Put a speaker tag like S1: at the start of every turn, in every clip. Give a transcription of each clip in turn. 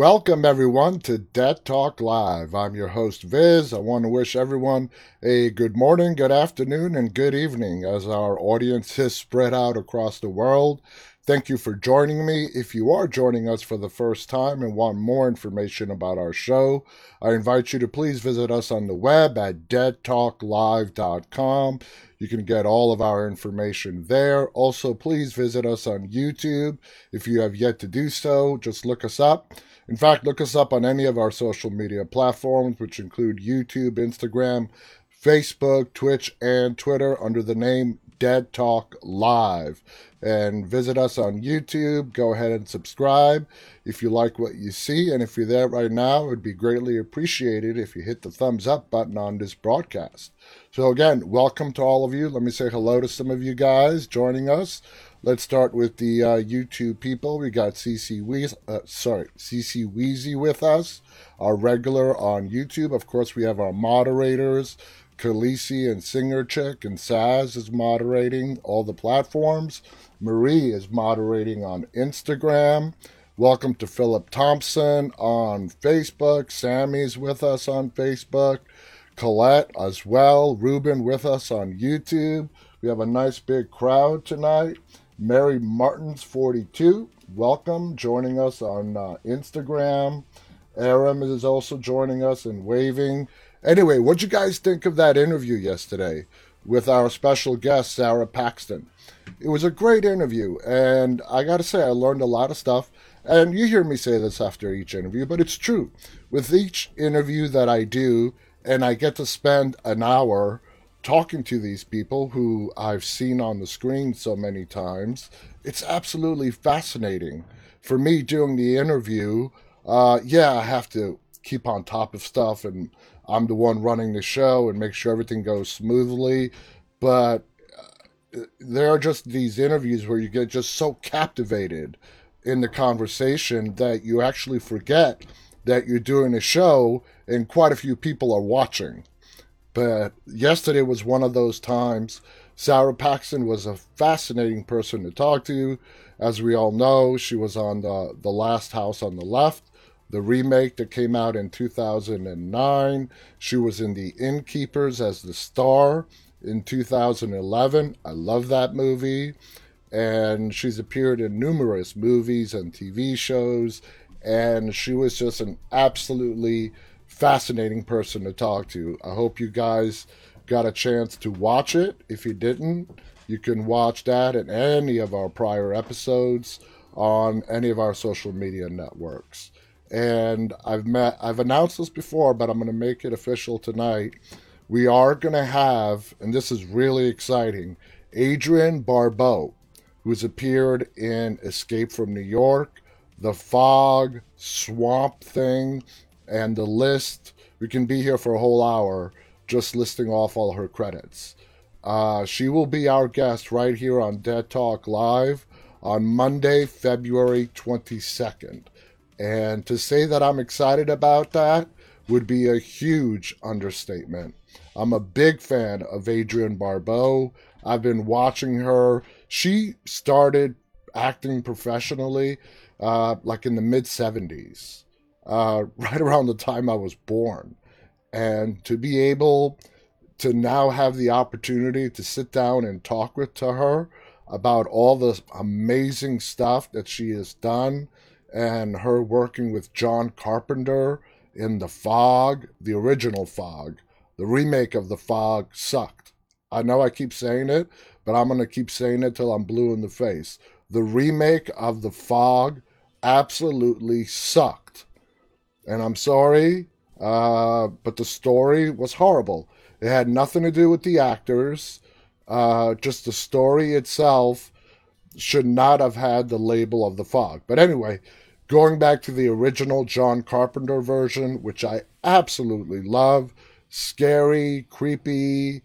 S1: Welcome, everyone, to Dead Talk Live. I'm your host, Viz. I want to wish everyone a good morning, good afternoon, and good evening as our audience is spread out across the world. Thank you for joining me. If you are joining us for the first time and want more information about our show, I invite you to please visit us on the web at deadtalklive.com. You can get all of our information there. Also, please visit us on YouTube. If you have yet to do so, just look us up. In fact, look us up on any of our social media platforms, which include YouTube, Instagram, Facebook, Twitch, and Twitter under the name Dead Talk Live. And visit us on YouTube. Go ahead and subscribe if you like what you see. And if you're there right now, it would be greatly appreciated if you hit the thumbs up button on this broadcast. So, again, welcome to all of you. Let me say hello to some of you guys joining us. Let's start with the uh, YouTube people. We got CC Weez, uh, sorry, CC Weezy with us, our regular on YouTube. Of course, we have our moderators, Khaleesi and Singer Chick, and Saz is moderating all the platforms. Marie is moderating on Instagram. Welcome to Philip Thompson on Facebook. Sammy's with us on Facebook. Colette as well. Ruben with us on YouTube. We have a nice big crowd tonight. Mary Martins 42, welcome, joining us on uh, Instagram. Aram is also joining us and waving. Anyway, what'd you guys think of that interview yesterday with our special guest, Sara Paxton? It was a great interview, and I gotta say, I learned a lot of stuff. And you hear me say this after each interview, but it's true. With each interview that I do, and I get to spend an hour talking to these people who I've seen on the screen so many times, it's absolutely fascinating. For me, doing the interview, uh, yeah, I have to keep on top of stuff, and I'm the one running the show and make sure everything goes smoothly. But uh, there are just these interviews where you get just so captivated in the conversation that you actually forget that you're doing a show and quite a few people are watching. But yesterday was one of those times. Sara Paxton was a fascinating person to talk to. As we all know, she was on the, the Last House on the Left, the remake that came out in 2009. She was in The Innkeepers as the star in 2011. I love that movie. And she's appeared in numerous movies and TV shows. And she was just an absolutely fascinating person to talk to. I hope you guys got a chance to watch it. If you didn't, you can watch that and any of our prior episodes on any of our social media networks. And I've met I've announced this before, but I'm going to make it official tonight. We are going to have and this is really exciting, Adrienne Barbeau, who's appeared in Escape from New York, The Fog, Swamp Thing, and the list. We can be here for a whole hour just listing off all her credits. Uh, she will be our guest right here on Dead Talk Live on Monday, February 22nd. And to say that I'm excited about that would be a huge understatement. I'm a big fan of Adrienne Barbeau. I've been watching her. She started acting professionally uh, like in the mid 70s uh, right around the time I was born. And to be able to now have the opportunity to sit down and talk with to her about all the amazing stuff that she has done and her working with John Carpenter in The Fog, the original Fog. The remake of The Fog sucked. I know I keep saying it, but I'm going to keep saying it till I'm blue in the face. The remake of The Fog absolutely sucked. And I'm sorry, uh, but the story was horrible. It had nothing to do with the actors. Uh, just the story itself should not have had the label of the fog. But anyway, going back to the original John Carpenter version, which I absolutely love, scary, creepy,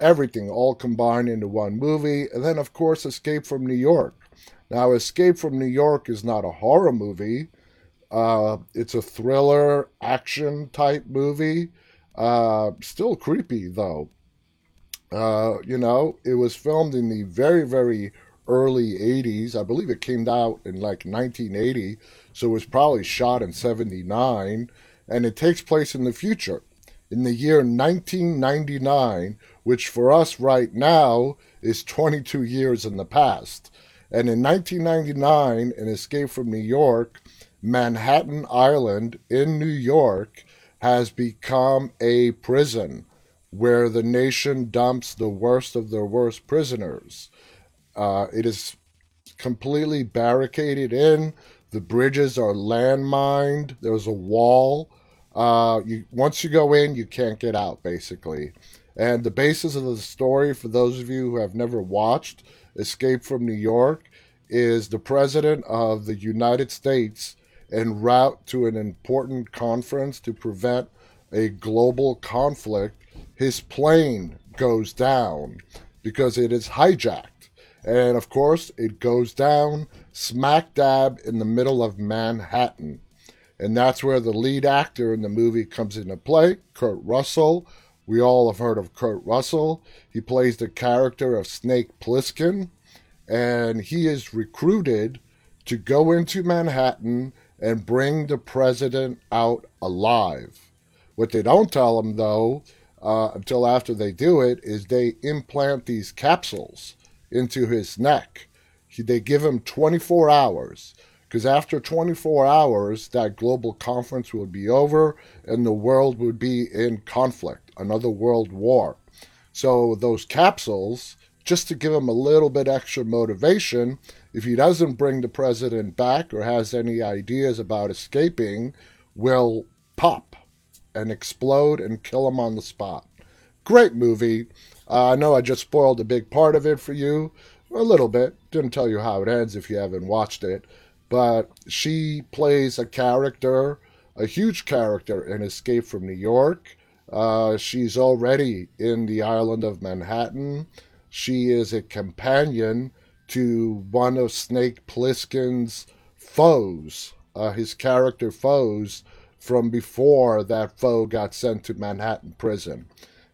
S1: everything all combined into one movie. And then, of course, Escape from New York. Now, Escape from New York is not a horror movie. Uh, it's a thriller action type movie. Uh, still creepy though. Uh, you know, it was filmed in the very, very early 80s. I believe it came out in like 1980, so it was probably shot in 79, and it takes place in the future. In the year 1999, which for us right now is 22 years in the past. And in 1999, in Escape from New York, Manhattan Island in New York has become a prison where the nation dumps the worst of their worst prisoners. Uh, it is completely barricaded in. The bridges are landmined. There's a wall. Uh, you once you go in, you can't get out, basically. And the basis of the story, for those of you who have never watched Escape from New York, is the president of the United States en route to an important conference to prevent a global conflict, his plane goes down because it is hijacked. And of course, it goes down smack dab in the middle of Manhattan. And that's where the lead actor in the movie comes into play, Kurt Russell. We all have heard of Kurt Russell. He plays the character of Snake Plissken, and he is recruited to go into Manhattan and bring the president out alive. What they don't tell him, though, uh, until after they do it, is they implant these capsules into his neck. They give him 24 hours because after 24 hours, that global conference would be over and the world would be in conflict, another world war. So, those capsules, just to give him a little bit extra motivation, if he doesn't bring the president back or has any ideas about escaping, will pop and explode and kill him on the spot. Great movie. Uh, I know I just spoiled a big part of it for you, a little bit. Didn't tell you how it ends if you haven't watched it. But she plays a character, a huge character in Escape from New York. Uh, she's already in the island of Manhattan. She is a companion to one of Snake Plissken's foes, uh, his character foes from before that foe got sent to Manhattan prison.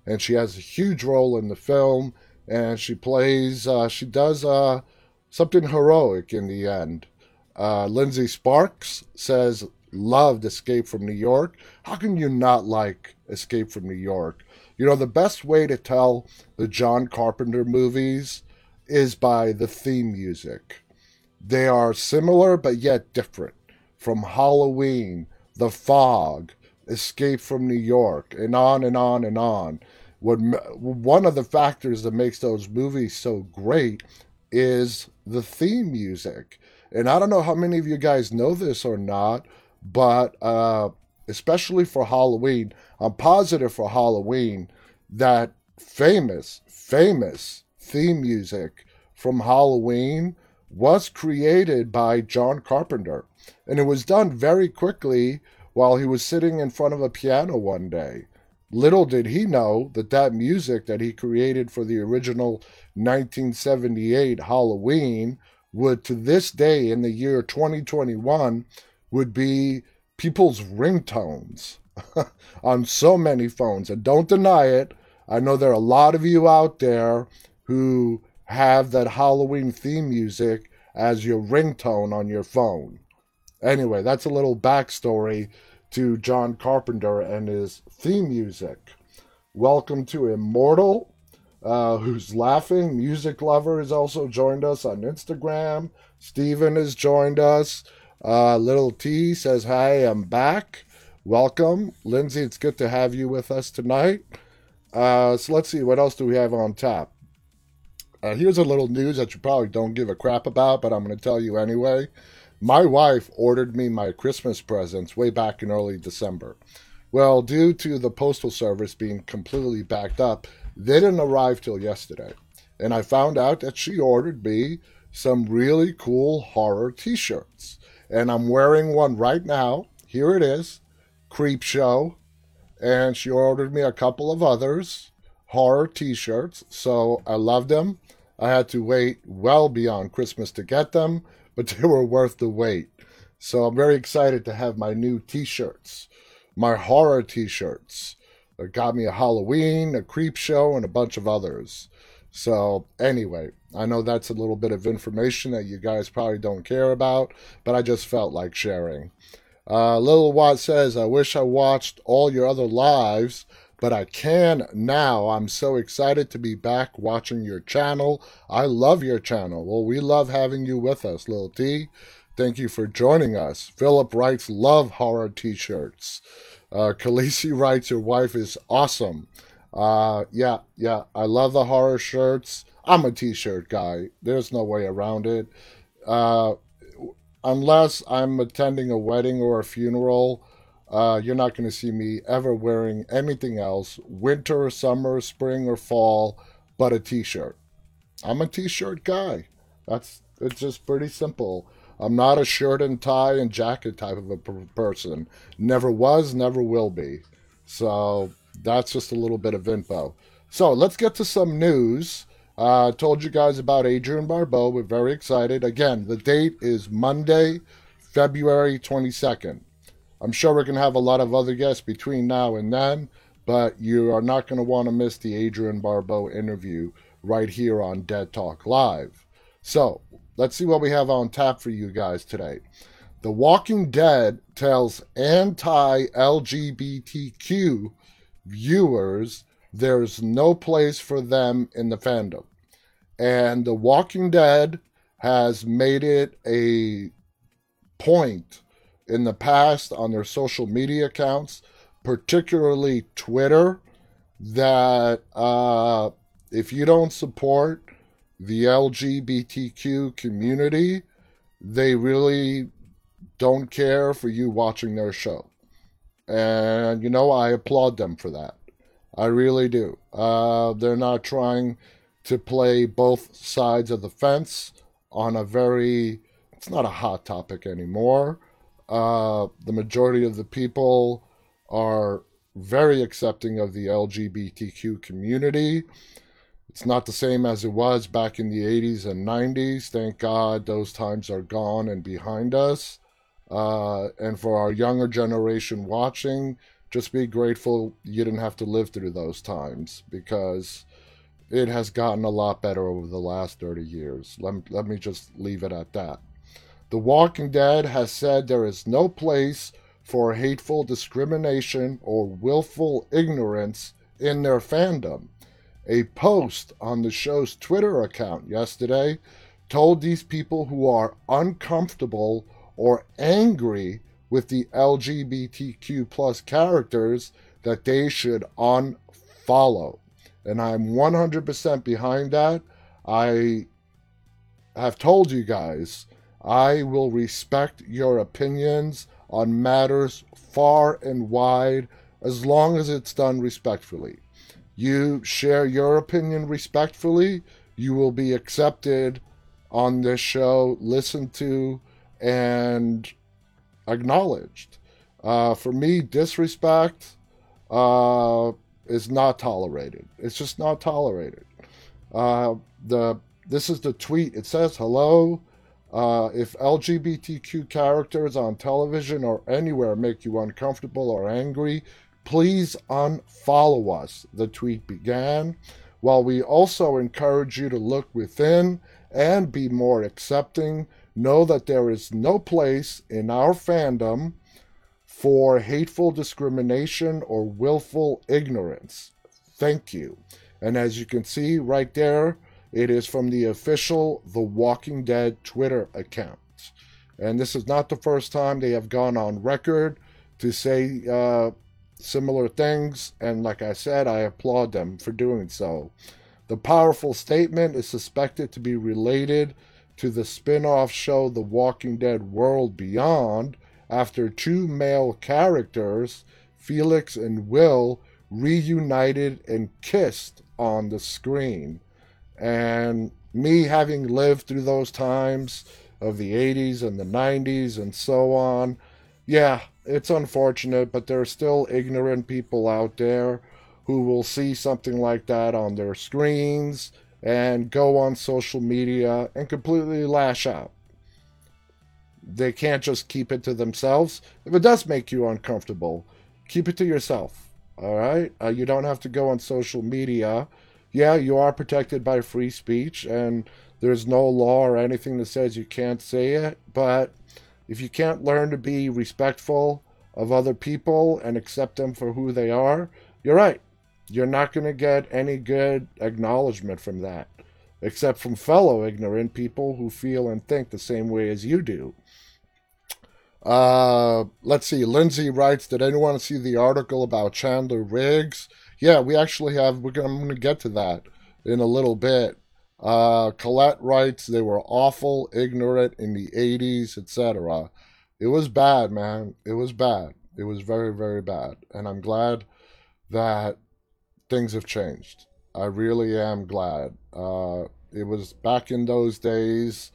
S1: And she has a huge role in the film, and she plays, uh, she does uh, something heroic in the end. Uh, Lindsay Sparks says, loved Escape from New York. How can you not like Escape from New York? You know, the best way to tell the John Carpenter movies is by the theme music. They are similar but yet different. From Halloween, The Fog, Escape from New York, and on and on and on. What, one of the factors that makes those movies so great is the theme music. And I don't know how many of you guys know this or not, but uh, especially for Halloween, I'm positive for Halloween that famous, famous theme music from Halloween was created by John Carpenter. And it was done very quickly while he was sitting in front of a piano one day. Little did he know that that music that he created for the original 1978 Halloween would, to this day in the year 2021, would be people's ringtones on so many phones. And don't deny it, I know there are a lot of you out there who have that Halloween theme music as your ringtone on your phone. Anyway, that's a little backstory to John Carpenter and his theme music. Welcome to Immortal, uh, who's laughing. Music Lover has also joined us on Instagram. Steven has joined us. Uh, Little T says, Hi, I'm back. Welcome. Lindsay, it's good to have you with us tonight. Uh, so let's see, what else do we have on tap? Uh, here's a little news that you probably don't give a crap about, but I'm going to tell you anyway. My wife ordered me my Christmas presents way back in early December. Well, due to the postal service being completely backed up, they didn't arrive till yesterday. And I found out that she ordered me some really cool horror t shirts. And I'm wearing one right now. Here it is Creep Show and she ordered me a couple of others horror t-shirts so i love them i had to wait well beyond christmas to get them but they were worth the wait. So i'm very excited to have my new t-shirts my horror t-shirts. It got me a halloween a creep show and a bunch of others. So, anyway, I know that's a little bit of information that you guys probably don't care about, but I just felt like sharing. Uh, Little Watt says, I wish I watched all your other lives, but I can now. I'm so excited to be back watching your channel. I love your channel. Well, we love having you with us, Little T. Thank you for joining us. Philip writes, love horror t shirts. Uh, Khaleesi writes, your wife is awesome. Uh, yeah, yeah, I love the horror shirts. I'm a t-shirt guy. There's no way around it. Uh, unless I'm attending a wedding or a funeral, uh, you're not going to see me ever wearing anything else, winter, summer, spring, or fall, but a t-shirt. I'm a t-shirt guy. That's it's just pretty simple. I'm not a shirt and tie and jacket type of a person. Never was, never will be. So that's just a little bit of info. So let's get to some news. Uh, told you guys about Adrienne Barbeau. We're very excited. Again, the date is Monday, February 22nd. I'm sure we're going to have a lot of other guests between now and then, but you are not going to want to miss the Adrienne Barbeau interview right here on Dead Talk Live. So let's see what we have on tap for you guys today. The Walking Dead tells anti LGBTQ viewers, there's no place for them in the fandom. And The Walking Dead has made it a point in the past on their social media accounts, particularly Twitter, that uh, if you don't support the LGBTQ community, they really don't care for you watching their show. And, you know, I applaud them for that. I really do. Uh, they're not trying to play both sides of the fence on a very, it's not a hot topic anymore. Uh, the majority of the people are very accepting of the LGBTQ community. It's not the same as it was back in the 80s and 90s. Thank God those times are gone and behind us. Uh, and for our younger generation watching, just be grateful you didn't have to live through those times because it has gotten a lot better over the last 30 years. Let, let me just leave it at that. The Walking Dead has said there is no place for hateful discrimination or willful ignorance in their fandom. A post on the show's Twitter account yesterday told these people who are uncomfortable or angry with the LGBTQ plus characters that they should unfollow. And I'm 100% behind that. I have told you guys, I will respect your opinions on matters far and wide as long as it's done respectfully. You share your opinion respectfully, you will be accepted on this show, listened to, and acknowledged. Uh, for me, disrespect uh, is not tolerated. It's just not tolerated. Uh, the this is the tweet. It says, "Hello." Uh, if LGBTQ characters on television or anywhere make you uncomfortable or angry, please unfollow us. The tweet began. While we also encourage you to look within and be more accepting know that there is no place in our fandom for hateful discrimination or willful ignorance. Thank you. And as you can see right there, it is from the official The Walking Dead Twitter account. And this is not the first time they have gone on record to say uh, similar things. And like I said, I applaud them for doing so. The powerful statement is suspected to be related to the spin off show The Walking Dead World Beyond after two male characters, Felix and Will, reunited and kissed on the screen. And me having lived through those times of the 80s and the 90s and so on, yeah, it's unfortunate, but there are still ignorant people out there who will see something like that on their screens and go on social media and completely lash out. They can't just keep it to themselves. If it does make you uncomfortable, keep it to yourself. All right? Uh, you don't have to go on social media yeah, you are protected by free speech, and there's no law or anything that says you can't say it. But if you can't learn to be respectful of other people and accept them for who they are, you're right. You're not going to get any good acknowledgement from that, except from fellow ignorant people who feel and think the same way as you do. Uh, let's see. Lindsay writes, "Did anyone see the article about Chandler Riggs?" Yeah, we actually have. We're gonna, I'm going to get to that in a little bit. Uh, Colette writes, "They were awful, ignorant in the '80s, etc." It was bad, man. It was bad. It was very, very bad, and I'm glad that things have changed. I really am glad. Uh, it was back in those days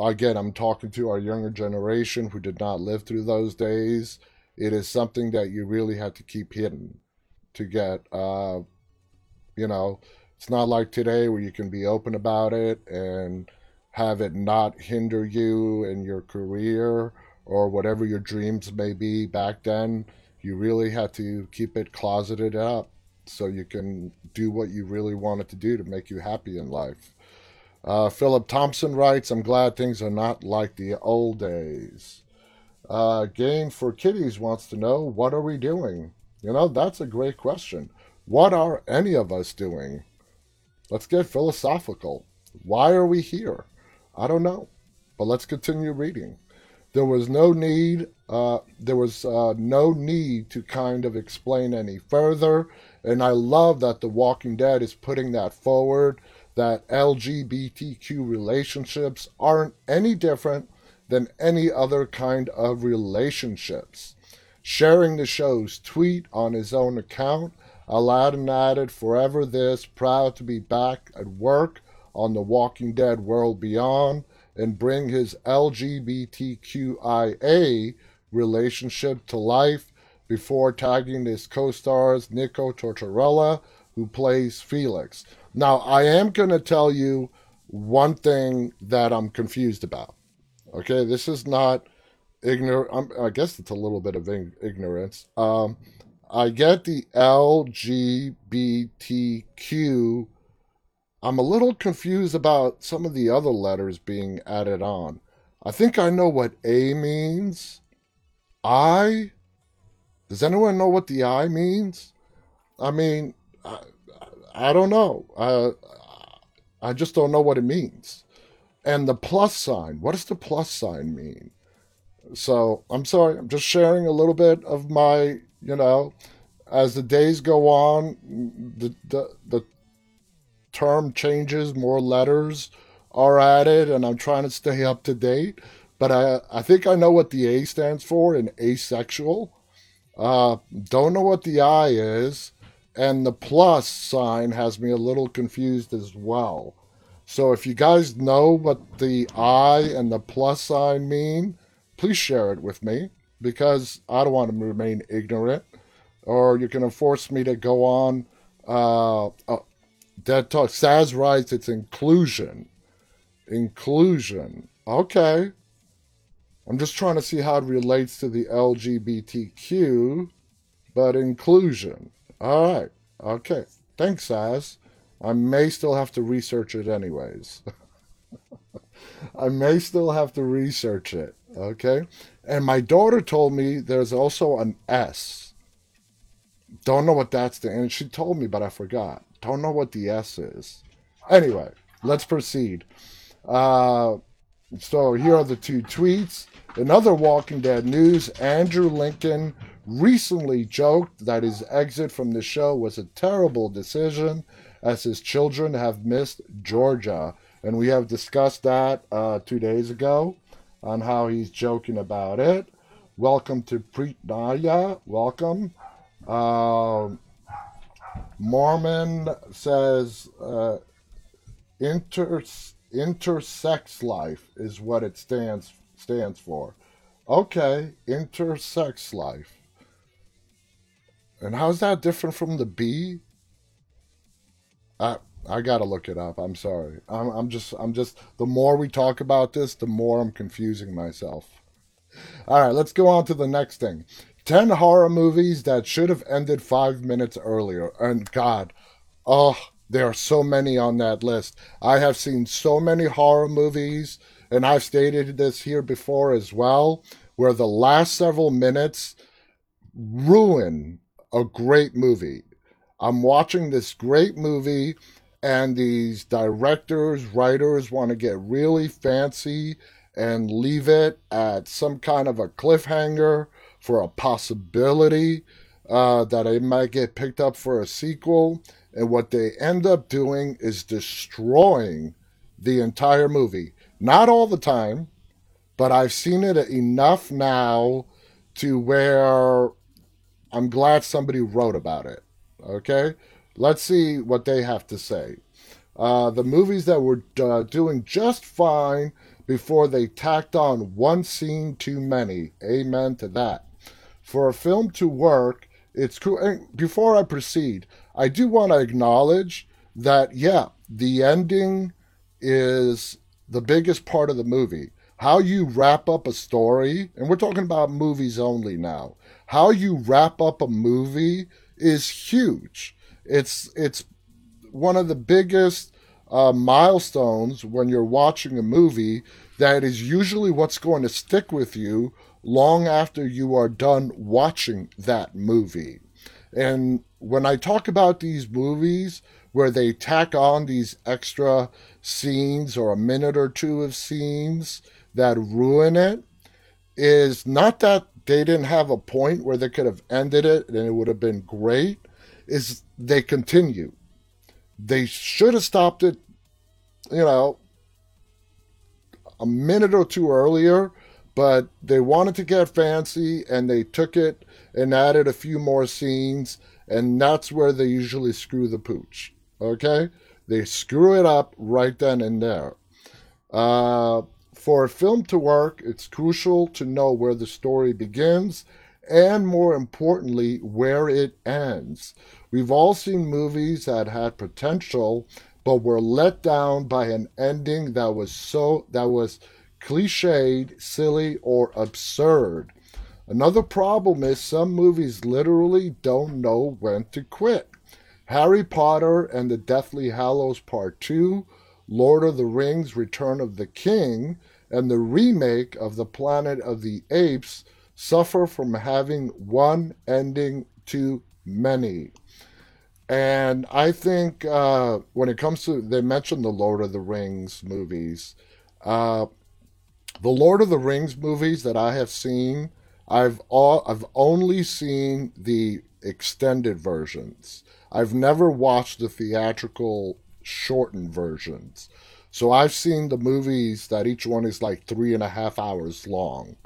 S1: again, I'm talking to our younger generation who did not live through those days. It is something that you really had to keep hidden to get, uh, you know, it's not like today where you can be open about it and have it not hinder you in your career or whatever your dreams may be back then. You really had to keep it closeted up so you can do what you really wanted to do to make you happy in life. Uh, Philip Thompson writes, I'm glad things are not like the old days. Uh, Game for Kitties wants to know, what are we doing? You know, that's a great question. What are any of us doing? Let's get philosophical. Why are we here? I don't know. But let's continue reading. There was no need. Uh, there was uh, no need to kind of explain any further, and I love that The Walking Dead is putting that forward that LGBTQ relationships aren't any different than any other kind of relationships. Sharing the show's tweet on his own account, Aladdin added, Forever this, proud to be back at work on The Walking Dead World Beyond and bring his LGBTQIA relationship to life before tagging his co stars Nico Tortorella, who plays Felix. Now, I am going to tell you one thing that I'm confused about. Okay, this is not ignorant. I guess it's a little bit of ignorance. Um, I get the LGBTQ. I'm a little confused about some of the other letters being added on. I think I know what A means. I? Does anyone know what the I means? I mean, I don't know. Uh, I just don't know what it means. And the plus sign, what does the plus sign mean? So I'm sorry, I'm just sharing a little bit of my, you know, as the days go on, the the, the term changes, more letters are added, and I'm trying to stay up to date. But I I think I know what the A stands for in asexual. Uh, don't know what the I is and the plus sign has me a little confused as well. So if you guys know what the I and the plus sign mean, please share it with me because I don't want to remain ignorant. Or you can force me to go on. Uh, uh, Dead Talk. Saz writes it's inclusion. Inclusion. Okay. I'm just trying to see how it relates to the LGBTQ, but inclusion. All right. Okay. Thanks, Saz. I may still have to research it anyways. I may still have to research it. Okay. And my daughter told me there's also an S. Don't know what that's the and she told me, but I forgot. Don't know what the S is. Anyway, let's proceed. Uh, so here are the two tweets. Another Walking Dead news, Andrew Lincoln recently joked that his exit from the show was a terrible decision as his children have missed Georgia. And we have discussed that uh, two days ago on how he's joking about it. Welcome to Preet Welcome. Uh, Mormon says uh, inter intersex life is what it stands stands for. Okay, intersex life. And how's that different from the B? I I gotta look it up. I'm sorry. I'm I'm just I'm just the more we talk about this, the more I'm confusing myself. All right, let's go on to the next thing. 10 horror movies that should have ended 5 minutes earlier. And god, oh, There are so many on that list. I have seen so many horror movies, and I've stated this here before as well, where the last several minutes ruin a great movie. I'm watching this great movie, and these directors, writers want to get really fancy and leave it at some kind of a cliffhanger for a possibility uh, that it might get picked up for a sequel. And what they end up doing is destroying the entire movie. Not all the time, but I've seen it enough now to where I'm glad somebody wrote about it. Okay? Let's see what they have to say. Uh, the movies that were uh, doing just fine before they tacked on one scene too many. Amen to that. For a film to work, it's cool. And before I proceed, I do want to acknowledge that, yeah, the ending is the biggest part of the movie. How you wrap up a story, and we're talking about movies only now. How you wrap up a movie is huge. It's it's one of the biggest uh, milestones when you're watching a movie that is usually what's going to stick with you long after you are done watching that movie. And when I talk about these movies where they tack on these extra scenes or a minute or two of scenes that ruin it, is not that they didn't have a point where they could have ended it and it would have been great, is they continue. They should have stopped it, you know, a minute or two earlier, but they wanted to get fancy and they took it and added a few more scenes, and that's where they usually screw the pooch. Okay? They screw it up right then and there. Uh, for a film to work, it's crucial to know where the story begins and, more importantly, where it ends. We've all seen movies that had potential but were let down by an ending that was so that was cliched, silly, or absurd. Another problem is some movies literally don't know when to quit. Harry Potter and the Deathly Hallows Part 2, Lord of the Rings Return of the King, and the remake of The Planet of the Apes suffer from having one ending too many. And I think uh, when it comes to, they mentioned the Lord of the Rings movies. Uh, the Lord of the Rings movies that I have seen I've all I've only seen the extended versions. I've never watched the theatrical shortened versions. So I've seen the movies that each one is like three and a half hours long.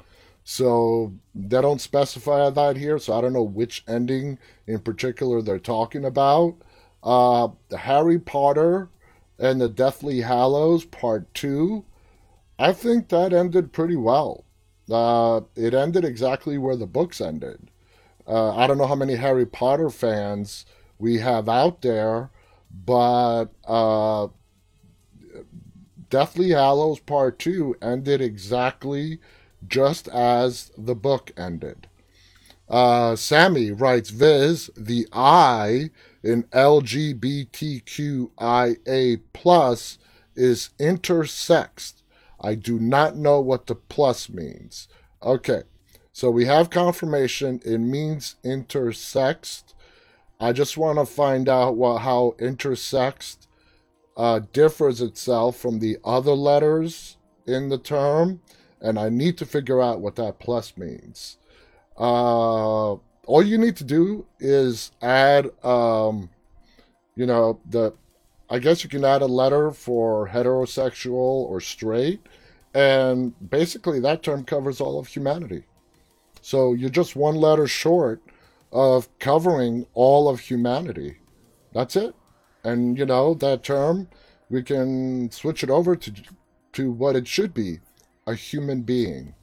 S1: So they don't specify that here, so I don't know which ending in particular they're talking about. Uh, the Harry Potter and the Deathly Hallows Part Two, I think that ended pretty well. Uh, it ended exactly where the books ended. Uh, I don't know how many Harry Potter fans we have out there, but uh, Deathly Hallows Part 2 ended exactly just as the book ended. Uh, Sammy writes Viz, the I in LGBTQIA plus is intersexed. I do not know what the plus means. Okay, so we have confirmation. It means intersexed. I just want to find out what how intersexed uh, differs itself from the other letters in the term, and I need to figure out what that plus means. Uh, all you need to do is add, um, you know, the I guess you can add a letter for heterosexual or straight, and basically that term covers all of humanity. So you're just one letter short of covering all of humanity. That's it. And you know, that term, we can switch it over to to what it should be, a human being.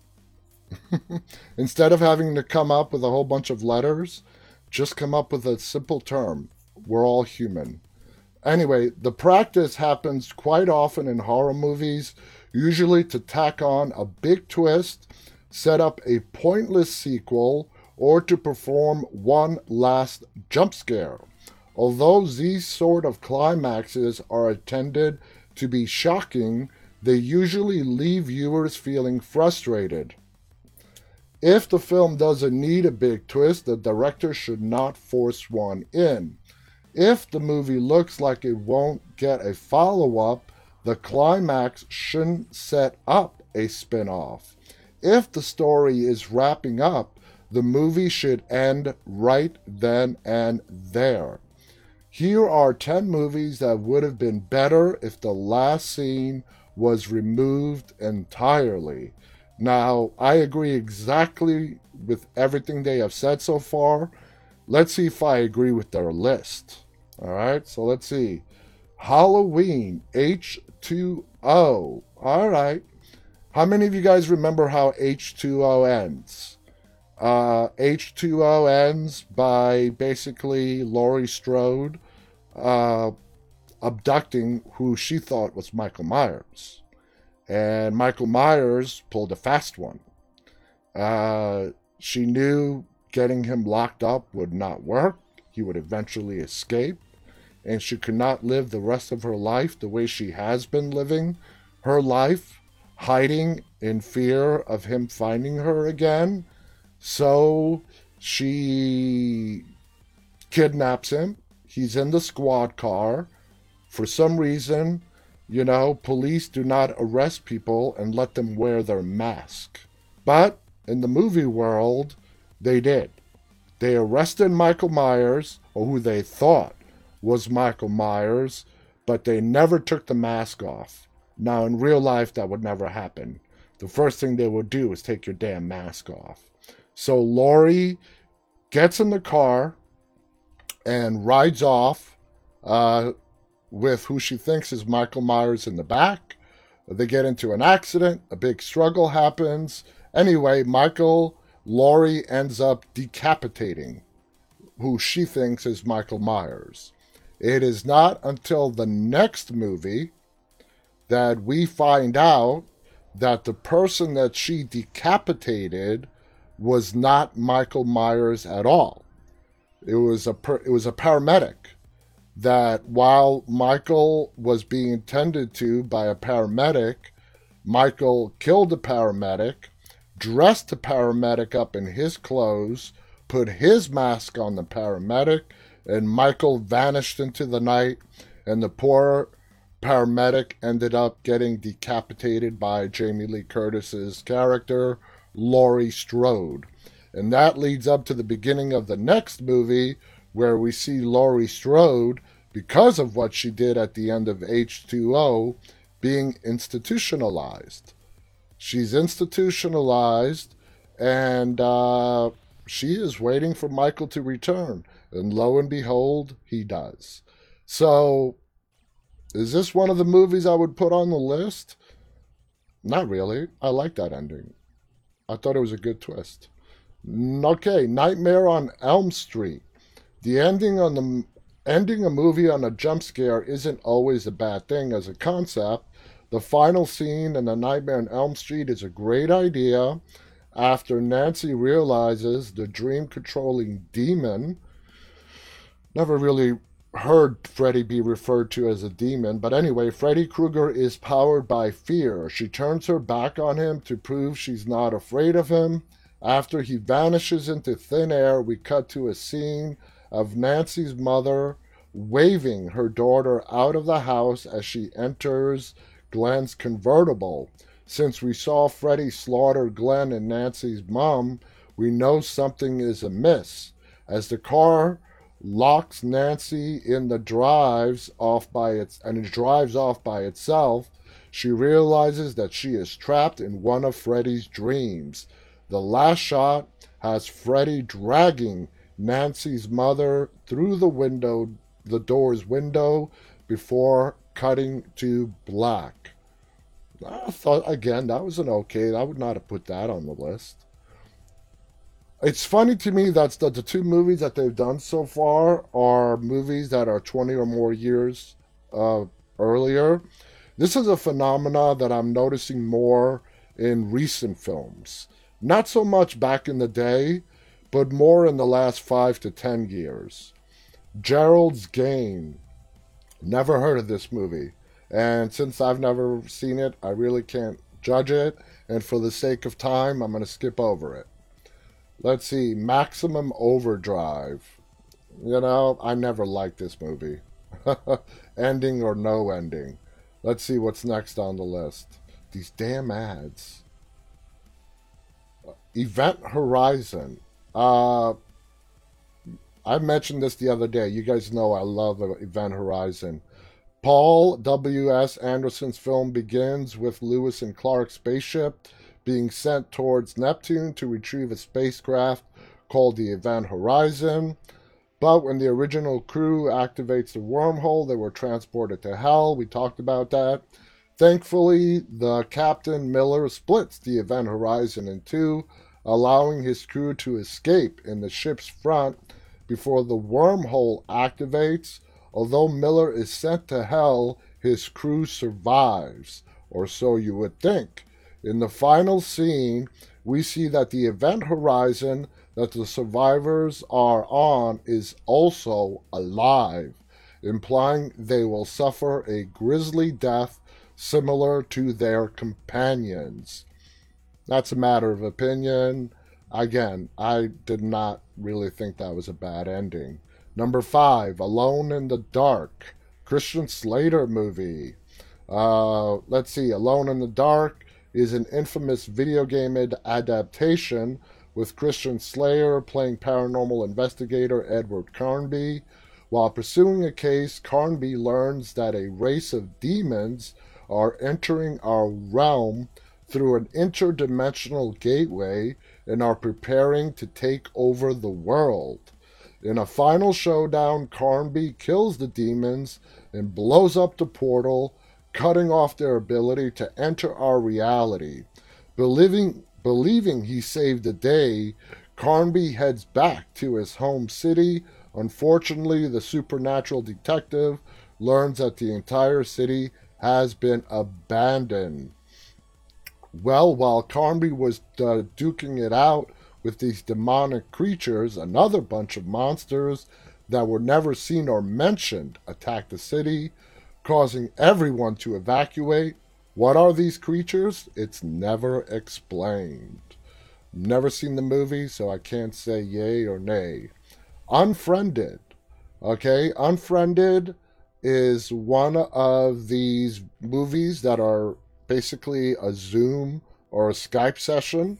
S1: Instead of having to come up with a whole bunch of letters, just come up with a simple term. We're all human. Anyway, the practice happens quite often in horror movies, usually to tack on a big twist, set up a pointless sequel, or to perform one last jump scare. Although these sort of climaxes are intended to be shocking, they usually leave viewers feeling frustrated. If the film doesn't need a big twist, the director should not force one in. If the movie looks like it won't get a follow up, the climax shouldn't set up a spin off. If the story is wrapping up, the movie should end right then and there. Here are 10 movies that would have been better if the last scene was removed entirely. Now, I agree exactly with everything they have said so far. Let's see if I agree with their list. All right, so let's see. Halloween H2O. All right. How many of you guys remember how H2O ends? Uh, H2O ends by basically Laurie Strode uh, abducting who she thought was Michael Myers. And Michael Myers pulled a fast one. Uh, she knew getting him locked up would not work. He would eventually escape. And she could not live the rest of her life the way she has been living her life, hiding in fear of him finding her again. So she kidnaps him. He's in the squad car. For some reason, you know, police do not arrest people and let them wear their mask. But in the movie world, they did. They arrested Michael Myers, or who they thought was Michael Myers, but they never took the mask off. Now, in real life, that would never happen. The first thing they would do is take your damn mask off. So Laurie gets in the car and rides off. Uh, with who she thinks is Michael Myers in the back. They get into an accident, a big struggle happens. Anyway, Michael Laurie ends up decapitating who she thinks is Michael Myers. It is not until the next movie that we find out that the person that she decapitated was not Michael Myers at all. It was a it was a paramedic that while Michael was being tended to by a paramedic, Michael killed the paramedic, dressed the paramedic up in his clothes, put his mask on the paramedic, and Michael vanished into the night, and the poor paramedic ended up getting decapitated by Jamie Lee Curtis's character, Laurie Strode. And that leads up to the beginning of the next movie, where we see Laurie Strode, because of what she did at the end of H2O, being institutionalized. She's institutionalized, and uh, she is waiting for Michael to return. And lo and behold, he does. So, is this one of the movies I would put on the list? Not really. I like that ending. I thought it was a good twist. Okay, Nightmare on Elm Street. The ending on the ending a movie on a jump scare isn't always a bad thing as a concept. The final scene in The Nightmare on Elm Street is a great idea after Nancy realizes the dream controlling demon. Never really heard Freddy be referred to as a demon, but anyway, Freddy Krueger is powered by fear. She turns her back on him to prove she's not afraid of him. After he vanishes into thin air, we cut to a scene of Nancy's mother waving her daughter out of the house as she enters Glenn's convertible. Since we saw Freddy slaughter Glenn and Nancy's mom, we know something is amiss. As the car locks Nancy in the drives off by its and it drives off by itself, she realizes that she is trapped in one of Freddy's dreams. The last shot has Freddy dragging Nancy's mother through the window, the door's window, before cutting to black. I thought again that was an okay. I would not have put that on the list. It's funny to me that the, two movies that they've done so far are movies that are 20 or more years uh, earlier. This is a phenomena that I'm noticing more in recent films. Not so much back in the day, but more in the last five to ten years. Gerald's Game. Never heard of this movie. And since I've never seen it, I really can't judge it. And for the sake of time, I'm going to skip over it. Let's see. Maximum Overdrive. You know, I never liked this movie. ending or no ending. Let's see what's next on the list. These damn ads. Event Horizon. Uh, I mentioned this the other day. You guys know I love Event Horizon. Paul W.S. Anderson's film begins with Lewis and Clark's spaceship being sent towards Neptune to retrieve a spacecraft called the Event Horizon. But when the original crew activates the wormhole, they were transported to hell. We talked about that. Thankfully, the Captain Miller splits the Event Horizon in two, allowing his crew to escape in the ship's front before the wormhole activates. Although Miller is sent to hell, his crew survives, or so you would think. In the final scene, we see that the event horizon that the survivors are on is also alive, implying they will suffer a grisly death similar to their companions. That's a matter of opinion. Again, I did not really think that was a bad ending. Number five, Alone in the Dark, Christian Slater movie. Uh, let's see, Alone in the Dark is an infamous video game adaptation with Christian Slater playing paranormal investigator Edward Carnby. While pursuing a case, Carnby learns that a race of demons are entering our realm through an interdimensional gateway and are preparing to take over the world. In a final showdown, Carnby kills the demons and blows up the portal, cutting off their ability to enter our reality. Believing, believing he saved the day, Carnby heads back to his home city. Unfortunately, the supernatural detective learns that the entire city has been abandoned. Well, while Carnby was uh, duking it out with these demonic creatures, another bunch of monsters that were never seen or mentioned attacked the city, causing everyone to evacuate. What are these creatures? It's never explained. Never seen the movie, so I can't say yay or nay. Unfriended. Okay, Unfriended is one of these movies that are basically a Zoom or a Skype session.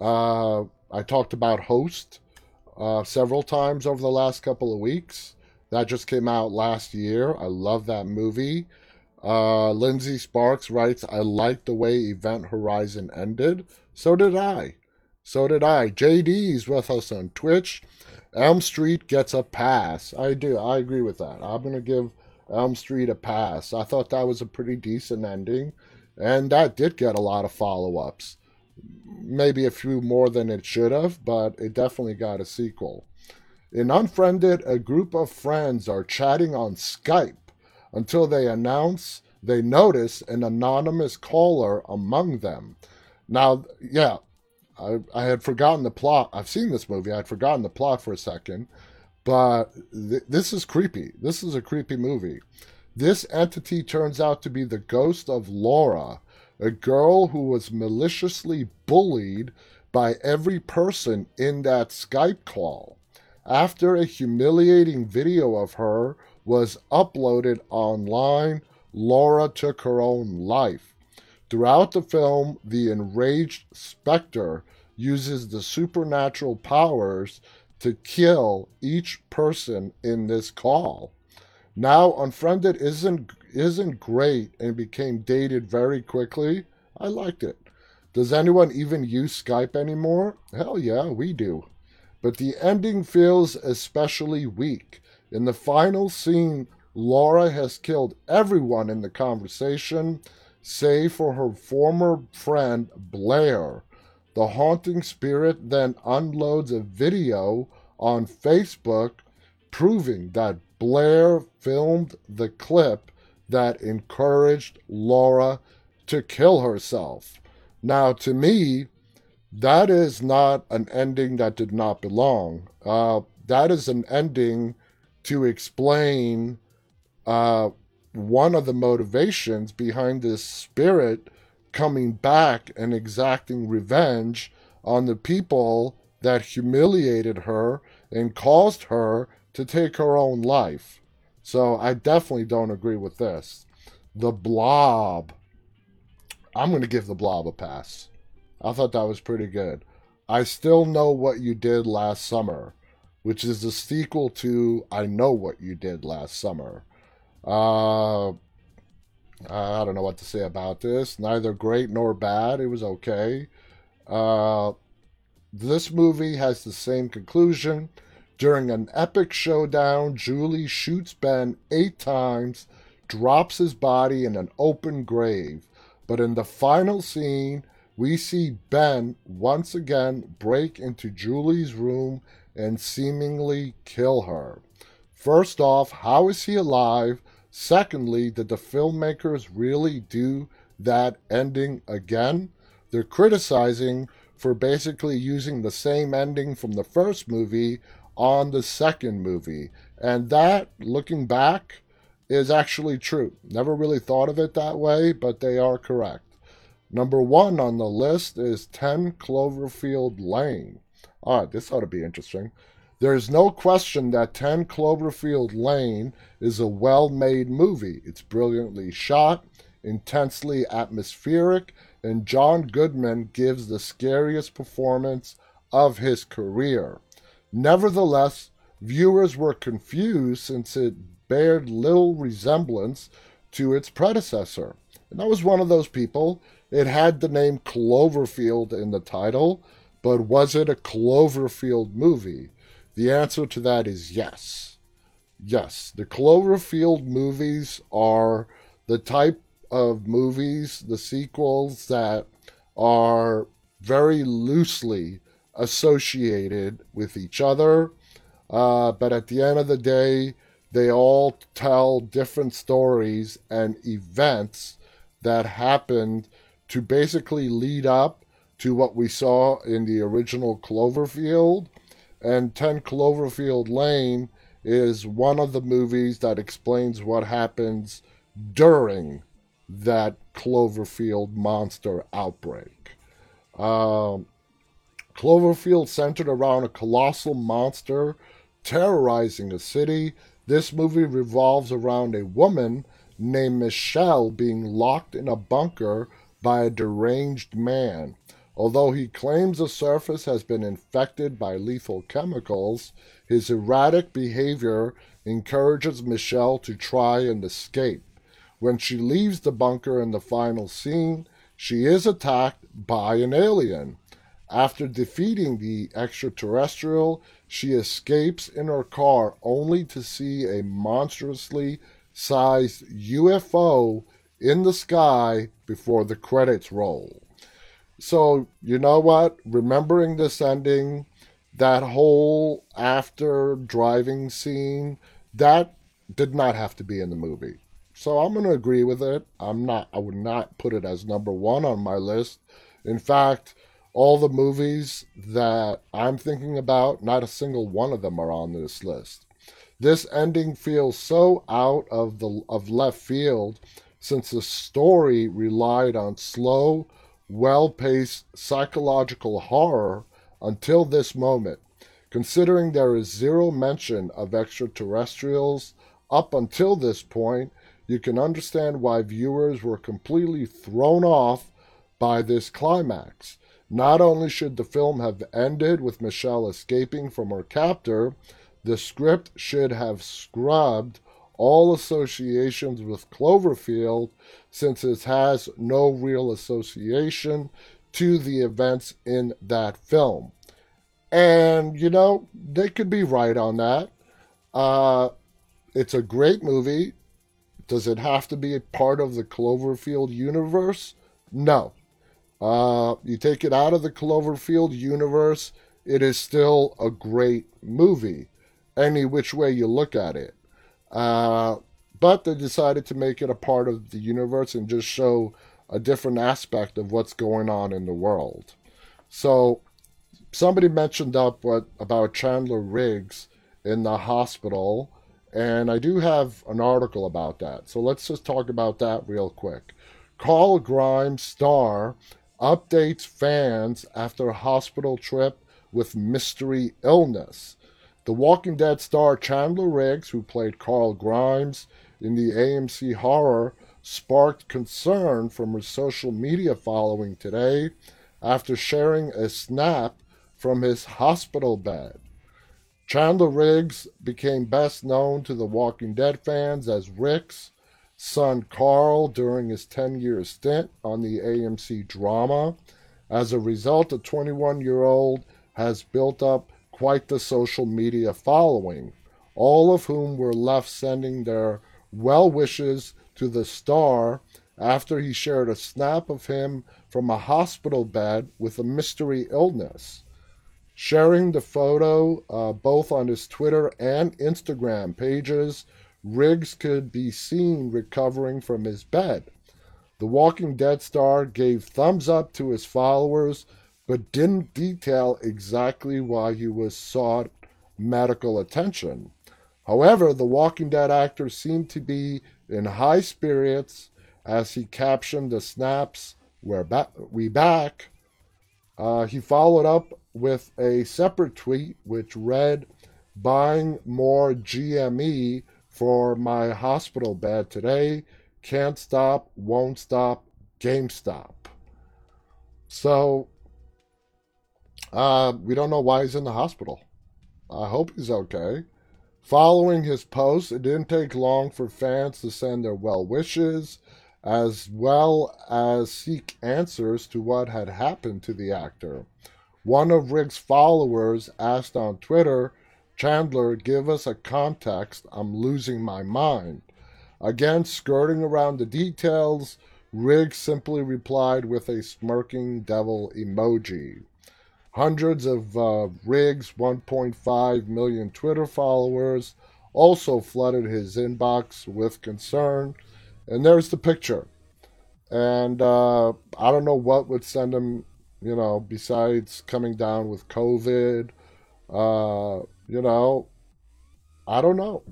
S1: Uh, I talked about Host uh, several times over the last couple of weeks. That just came out last year. I love that movie. Uh, Lindsay Sparks writes, I like the way Event Horizon ended. So did I. So did I. JD is with us on Twitch. Elm Street gets a pass. I do. I agree with that. I'm going to give Elm Street a pass. I thought that was a pretty decent ending. And that did get a lot of follow ups. Maybe a few more than it should have, but it definitely got a sequel. In Unfriended, a group of friends are chatting on Skype until they announce they notice an anonymous caller among them. Now, yeah, I, I had forgotten the plot. I've seen this movie. I'd forgotten the plot for a second, but th- this is creepy. This is a creepy movie. This entity turns out to be the ghost of Laura, a girl who was maliciously bullied by every person in that Skype call. After a humiliating video of her was uploaded online, Laura took her own life. Throughout the film, the enraged Spectre uses the supernatural powers to kill each person in this call. Now, Unfriended isn't isn't great and became dated very quickly. I liked it. Does anyone even use Skype anymore? Hell yeah, we do. But the ending feels especially weak. In the final scene, Laura has killed everyone in the conversation, save for her former friend Blair. The haunting spirit then unloads a video on Facebook proving that Blair filmed the clip that encouraged Laura to kill herself. Now, to me, that is not an ending that did not belong. Uh, that is an ending to explain uh, one of the motivations behind this spirit coming back and exacting revenge on the people that humiliated her and caused her to take her own life. So I definitely don't agree with this. The Blob. I'm going to give The Blob a pass. I thought that was pretty good. I still know what you did last summer, which is the sequel to I Know What You Did Last Summer. Uh, I don't know what to say about this. Neither great nor bad. It was okay. Uh, this movie has the same conclusion. During an epic showdown, Julie shoots Ben eight times, drops his body in an open grave. But in the final scene, we see Ben once again break into Julie's room and seemingly kill her. First off, how is he alive? Secondly, did the filmmakers really do that ending again? They're criticizing for basically using the same ending from the first movie on the second movie. And that, looking back, is actually true. Never really thought of it that way, but they are correct. Number one on the list is 10 Cloverfield Lane. All right, this ought to be interesting. There is no question that 10 Cloverfield Lane is a well made movie. It's brilliantly shot, intensely atmospheric, and John Goodman gives the scariest performance of his career. Nevertheless, viewers were confused since it bared little resemblance to its predecessor. And I was one of those people. It had the name Cloverfield in the title, but was it a Cloverfield movie? The answer to that is yes. Yes, the Cloverfield movies are the type of movies, the sequels that are very loosely associated with each other. Uh, but at the end of the day, they all tell different stories and events that happened to basically lead up to what we saw in the original Cloverfield. And 10 Cloverfield Lane is one of the movies that explains what happens during that Cloverfield monster outbreak. Um, Cloverfield centered around a colossal monster terrorizing a city. This movie revolves around a woman named Michelle being locked in a bunker by a deranged man. Although he claims the surface has been infected by lethal chemicals, his erratic behavior encourages Michelle to try and escape. When she leaves the bunker in the final scene, she is attacked by an alien. After defeating the extraterrestrial, she escapes in her car only to see a monstrously sized UFO in the sky before the credits roll. So, you know what? Remembering this ending, that whole after driving scene, that did not have to be in the movie. So I'm going to agree with it. I'm not I would not put it as number 1 on my list. In fact, all the movies that I'm thinking about, not a single one of them are on this list. This ending feels so out of the of left field since the story relied on slow, well-paced psychological horror until this moment. Considering there is zero mention of extraterrestrials up until this point, you can understand why viewers were completely thrown off by this climax. Not only should the film have ended with Michelle escaping from her captor, the script should have scrubbed all associations with Cloverfield since it has no real association to the events in that film. And, you know, they could be right on that. Uh, it's a great movie. Does it have to be a part of the Cloverfield universe? No. Uh, you take it out of the Cloverfield universe, it is still a great movie, any which way you look at it. Uh, but they decided to make it a part of the universe and just show a different aspect of what's going on in the world. So, somebody mentioned up what about Chandler Riggs in the hospital And I do have an article about that. So let's just talk about that real quick. Carl Grimes star updates fans after a hospital trip with mystery illness. The Walking Dead star Chandler Riggs, who played Carl Grimes in the AMC horror, sparked concern from her social media following today after sharing a snap from his hospital bed. Chandler Riggs became best known to the Walking Dead fans as Rick's son Carl during his 10 year stint on the AMC drama. As a result, the 21 year old has built up quite the social media following, all of whom were left sending their well wishes to the star after he shared a snap of him from a hospital bed with a mystery illness. Sharing the photo uh, both on his Twitter and Instagram pages, Riggs could be seen recovering from his bed. The Walking Dead star gave thumbs up to his followers but didn't detail exactly why he was sought medical attention. However, the Walking Dead actor seemed to be in high spirits as he captioned the snaps, We're ba- we back. Uh, he followed up with a separate tweet which read, Buying more GME for my hospital bed today. Can't stop, won't stop, GameStop. So uh, we don't know why he's in the hospital. I hope he's okay. Following his post, it didn't take long for fans to send their well wishes, as well as seek answers to what had happened to the actor. One of Rick's followers asked on Twitter, Chandler, give us a context. I'm losing my mind. Again, skirting around the details, Riggs simply replied with a smirking devil emoji. Hundreds of uh, Riggs, 1.5 million Twitter followers, also flooded his inbox with concern. And there's the picture. And uh, I don't know what would send him, you know, besides coming down with COVID. Uh, you know, I don't know.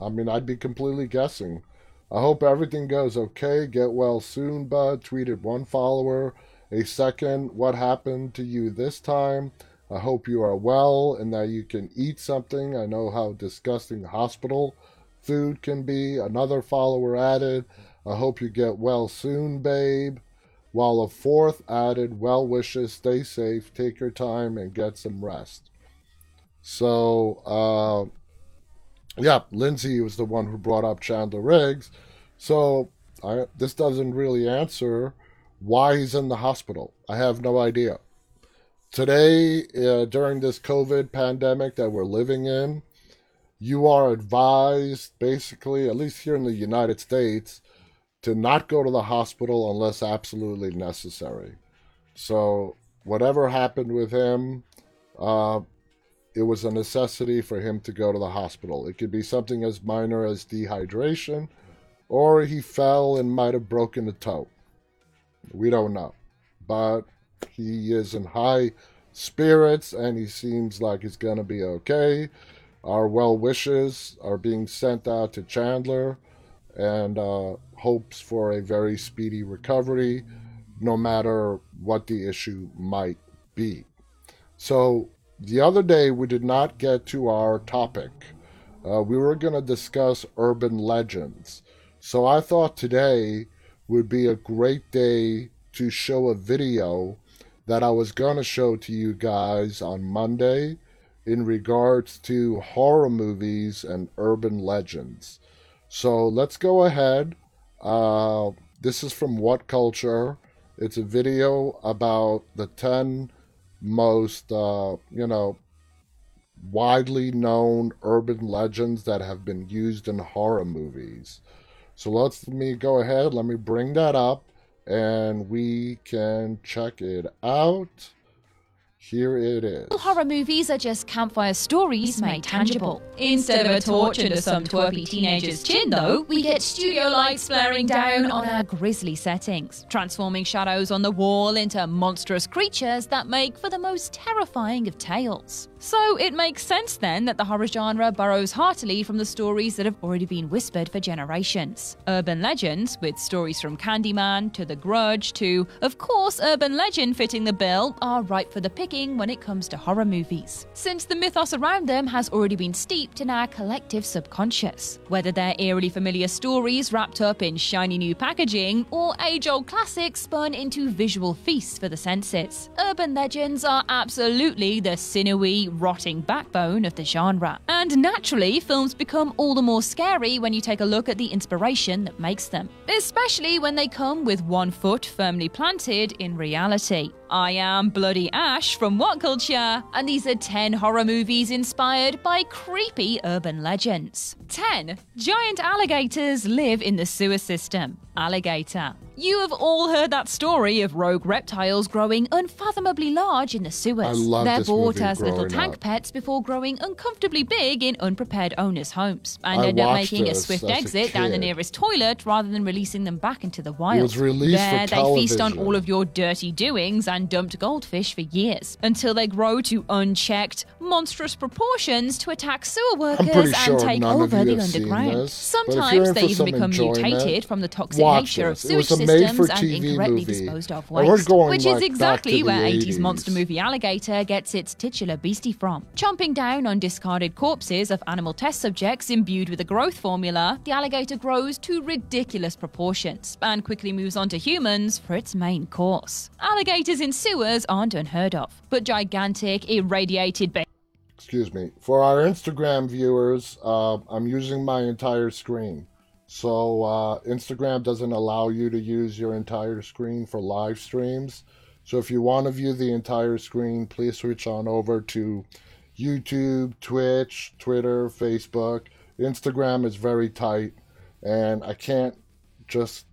S1: I mean, I'd be completely guessing. I hope everything goes okay. Get well soon, bud. Tweeted one follower. A second, what happened to you this time? I hope you are well and that you can eat something. I know how disgusting hospital food can be. Another follower added, I hope you get well soon, babe. While a fourth added, well wishes, stay safe, take your time, and get some rest. So, uh, yeah, Lindsay was the one who brought up Chandler Riggs. So, I, this doesn't really answer why he's in the hospital. I have no idea. Today, uh, during this COVID pandemic that we're living in, you are advised, basically, at least here in the United States, to not go to the hospital unless absolutely necessary. So, whatever happened with him, uh, it was a necessity for him to go to the hospital. It could be something as minor as dehydration, or he fell and might have broken a toe. We don't know. But he is in high spirits and he seems like he's going to be okay. Our well wishes are being sent out to Chandler and uh, hopes for a very speedy recovery, no matter what the issue might be. So, the other day we did not get to our topic. Uh, we were going to discuss urban legends. So, I thought today would be a great day to show a video that I was going to show to you guys on Monday in regards to horror movies and urban legends. So let's go ahead. Uh, this is from What Culture. It's a video about the 10 most, uh, you know, widely known urban legends that have been used in horror movies. So let's let me go ahead. Let me bring that up and we can check it out. Here it is.
S2: Horror movies are just campfire stories made tangible. Instead of a torch under some twerpy teenager's chin, though, we get studio lights flaring down on our grisly settings, transforming shadows on the wall into monstrous creatures that make for the most terrifying of tales. So it makes sense then that the horror genre borrows heartily from the stories that have already been whispered for generations. Urban legends, with stories from Candyman to The Grudge to, of course, urban legend fitting the bill, are ripe for the picking when it comes to horror movies. Since the mythos around them has already been steeped in our collective subconscious. Whether they're eerily familiar stories wrapped up in shiny new packaging, or age old classics spun into visual feasts for the senses, urban legends are absolutely the sinewy, rotting backbone of the genre. And naturally, films become all the more scary when you take a look at the inspiration that makes them, especially when they come with one foot firmly planted in reality. I am Bloody Ash from What Culture, and these are 10 horror movies inspired by creepy urban legends. 10. Giant alligators live in the sewer system. Alligator. You have all heard that story of rogue reptiles growing unfathomably large in the sewers.
S1: I love
S2: They're
S1: this
S2: bought
S1: movie
S2: as little
S1: growing
S2: tank
S1: up.
S2: pets before growing uncomfortably big in unprepared owners' homes, and
S1: I
S2: end up
S1: watched
S2: making a
S1: this
S2: swift
S1: as a
S2: exit down the
S1: kid.
S2: nearest toilet rather than releasing them back into the wild.
S1: was released for
S2: there, they feast on
S1: television.
S2: all of your dirty doings and dumped goldfish for years until they grow to unchecked, monstrous proportions to attack sewer workers
S1: sure
S2: and take over the underground.
S1: this, but if you're
S2: Sometimes they even become mutated from the toxic nature of
S1: this.
S2: Sewage systems and incorrectly
S1: movie.
S2: disposed of waste, which
S1: like,
S2: is exactly where 80s
S1: 80s.
S2: monster movie Alligator gets its titular beastie from. Chomping down on discarded corpses of animal test subjects imbued with a growth formula, the alligator grows to ridiculous proportions and quickly moves on to humans for its main course. Alligators sewers aren't unheard of, but gigantic, irradiated ba-
S1: excuse me. For our instagram viewers uh, i'm using my entire screen. So uh, instagram doesn't allow you to use your entire screen for live streams. So if you want to view the entire screen please switch on over to youtube twitch twitter facebook. Instagram is very tight and i can't just